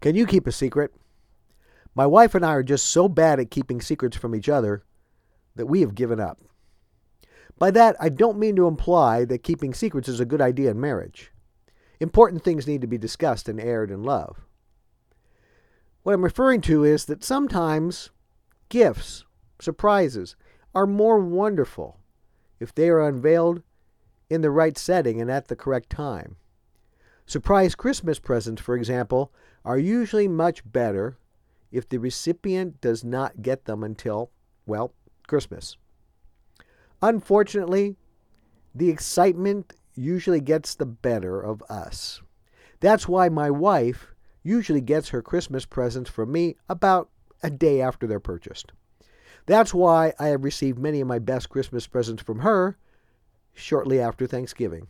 Can you keep a secret? My wife and I are just so bad at keeping secrets from each other that we have given up. By that, I don't mean to imply that keeping secrets is a good idea in marriage. Important things need to be discussed and aired in love. What I'm referring to is that sometimes gifts, surprises, are more wonderful if they are unveiled in the right setting and at the correct time. Surprise Christmas presents, for example, are usually much better if the recipient does not get them until, well, Christmas. Unfortunately, the excitement usually gets the better of us. That's why my wife usually gets her Christmas presents from me about a day after they're purchased. That's why I have received many of my best Christmas presents from her shortly after Thanksgiving.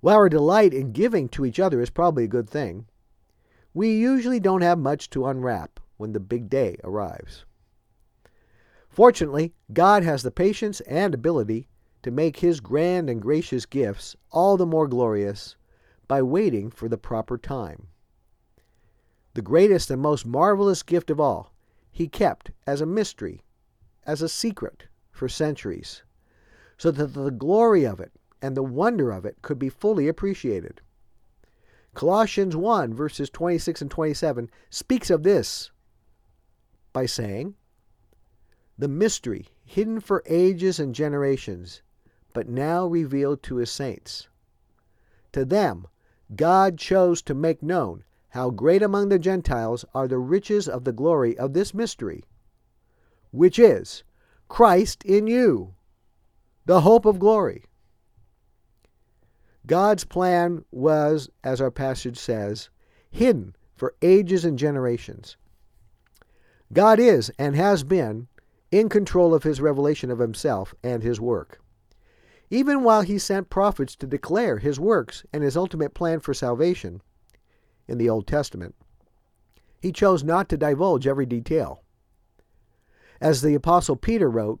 While our delight in giving to each other is probably a good thing, we usually don't have much to unwrap when the big day arrives. Fortunately, God has the patience and ability to make his grand and gracious gifts all the more glorious by waiting for the proper time. The greatest and most marvelous gift of all, he kept as a mystery, as a secret for centuries, so that the glory of it and the wonder of it could be fully appreciated. Colossians 1, verses 26 and 27, speaks of this by saying, The mystery, hidden for ages and generations, but now revealed to his saints. To them, God chose to make known how great among the Gentiles are the riches of the glory of this mystery, which is Christ in you, the hope of glory. God's plan was, as our passage says, hidden for ages and generations. God is and has been in control of his revelation of himself and his work. Even while he sent prophets to declare his works and his ultimate plan for salvation in the Old Testament, he chose not to divulge every detail. As the Apostle Peter wrote,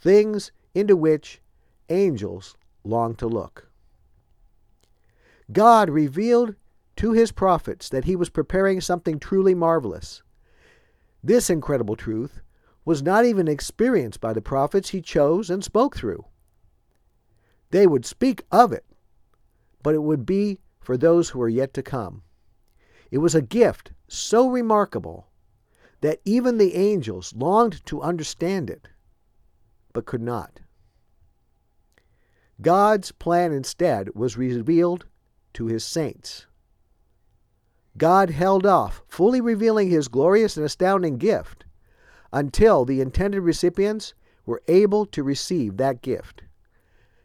things into which angels long to look. God revealed to his prophets that he was preparing something truly marvelous. This incredible truth was not even experienced by the prophets he chose and spoke through. They would speak of it, but it would be for those who are yet to come. It was a gift so remarkable that even the angels longed to understand it, but could not. God's plan instead was revealed to his saints. God held off, fully revealing his glorious and astounding gift, until the intended recipients were able to receive that gift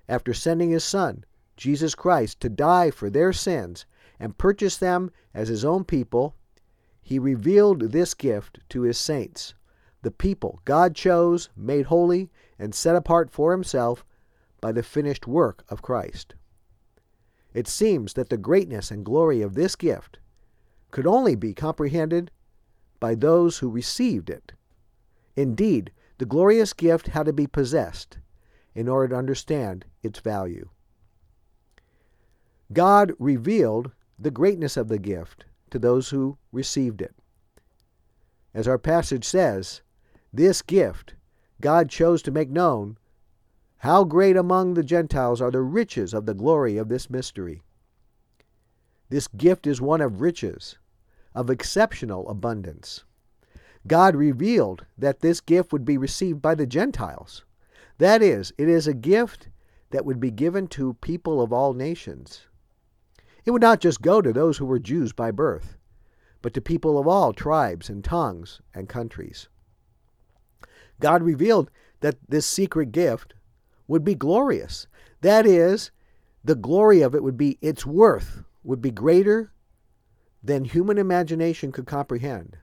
after sending his Son, Jesus Christ, to die for their sins and purchase them as his own people, he revealed this gift to his saints, the people God chose, made holy, and set apart for himself by the finished work of Christ. It seems that the greatness and glory of this gift could only be comprehended by those who received it. Indeed, the glorious gift had to be possessed in order to understand its value. God revealed the greatness of the gift to those who received it. As our passage says, this gift God chose to make known how great among the Gentiles are the riches of the glory of this mystery. This gift is one of riches, of exceptional abundance. God revealed that this gift would be received by the Gentiles that is, it is a gift that would be given to people of all nations. It would not just go to those who were Jews by birth, but to people of all tribes and tongues and countries. God revealed that this secret gift would be glorious. That is, the glory of it would be its worth would be greater than human imagination could comprehend,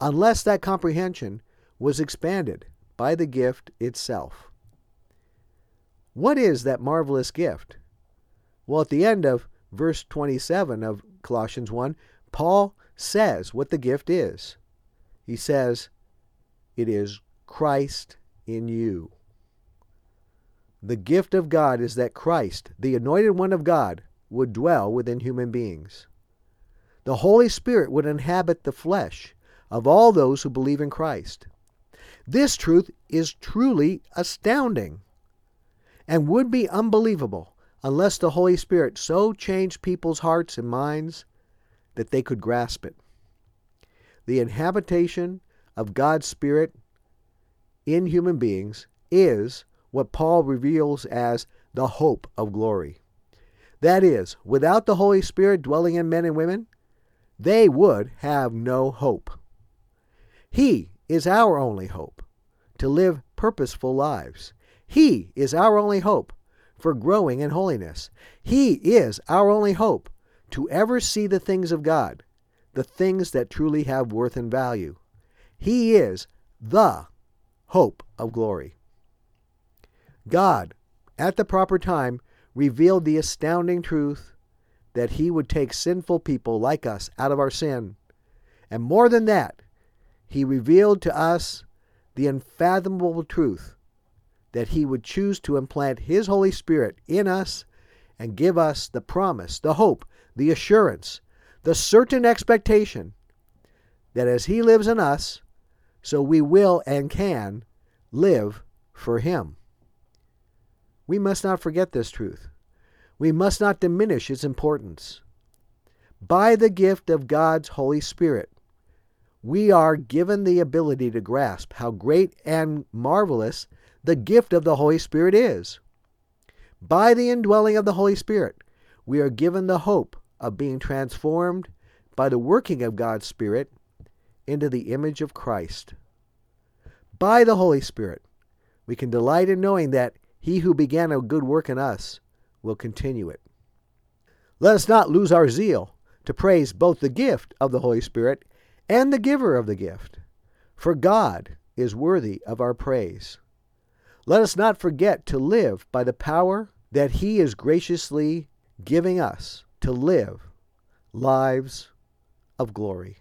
unless that comprehension was expanded by the gift itself. What is that marvelous gift? Well, at the end of verse 27 of Colossians 1, Paul says what the gift is. He says, It is Christ in you. The gift of God is that Christ, the anointed one of God, would dwell within human beings. The Holy Spirit would inhabit the flesh of all those who believe in Christ. This truth is truly astounding and would be unbelievable unless the Holy Spirit so changed people's hearts and minds that they could grasp it. The inhabitation of God's Spirit in human beings is what Paul reveals as the hope of glory. That is, without the Holy Spirit dwelling in men and women, they would have no hope. He is our only hope to live purposeful lives. He is our only hope for growing in holiness. He is our only hope to ever see the things of God, the things that truly have worth and value. He is the hope of glory. God, at the proper time, revealed the astounding truth that He would take sinful people like us out of our sin. And more than that, He revealed to us the unfathomable truth that He would choose to implant His Holy Spirit in us and give us the promise, the hope, the assurance, the certain expectation that as He lives in us, so we will and can live for Him. We must not forget this truth. We must not diminish its importance. By the gift of God's Holy Spirit, we are given the ability to grasp how great and marvelous the gift of the Holy Spirit is. By the indwelling of the Holy Spirit, we are given the hope of being transformed by the working of God's Spirit into the image of Christ. By the Holy Spirit, we can delight in knowing that He who began a good work in us will continue it. Let us not lose our zeal to praise both the gift of the Holy Spirit and the giver of the gift, for God is worthy of our praise. Let us not forget to live by the power that He is graciously giving us to live lives of glory.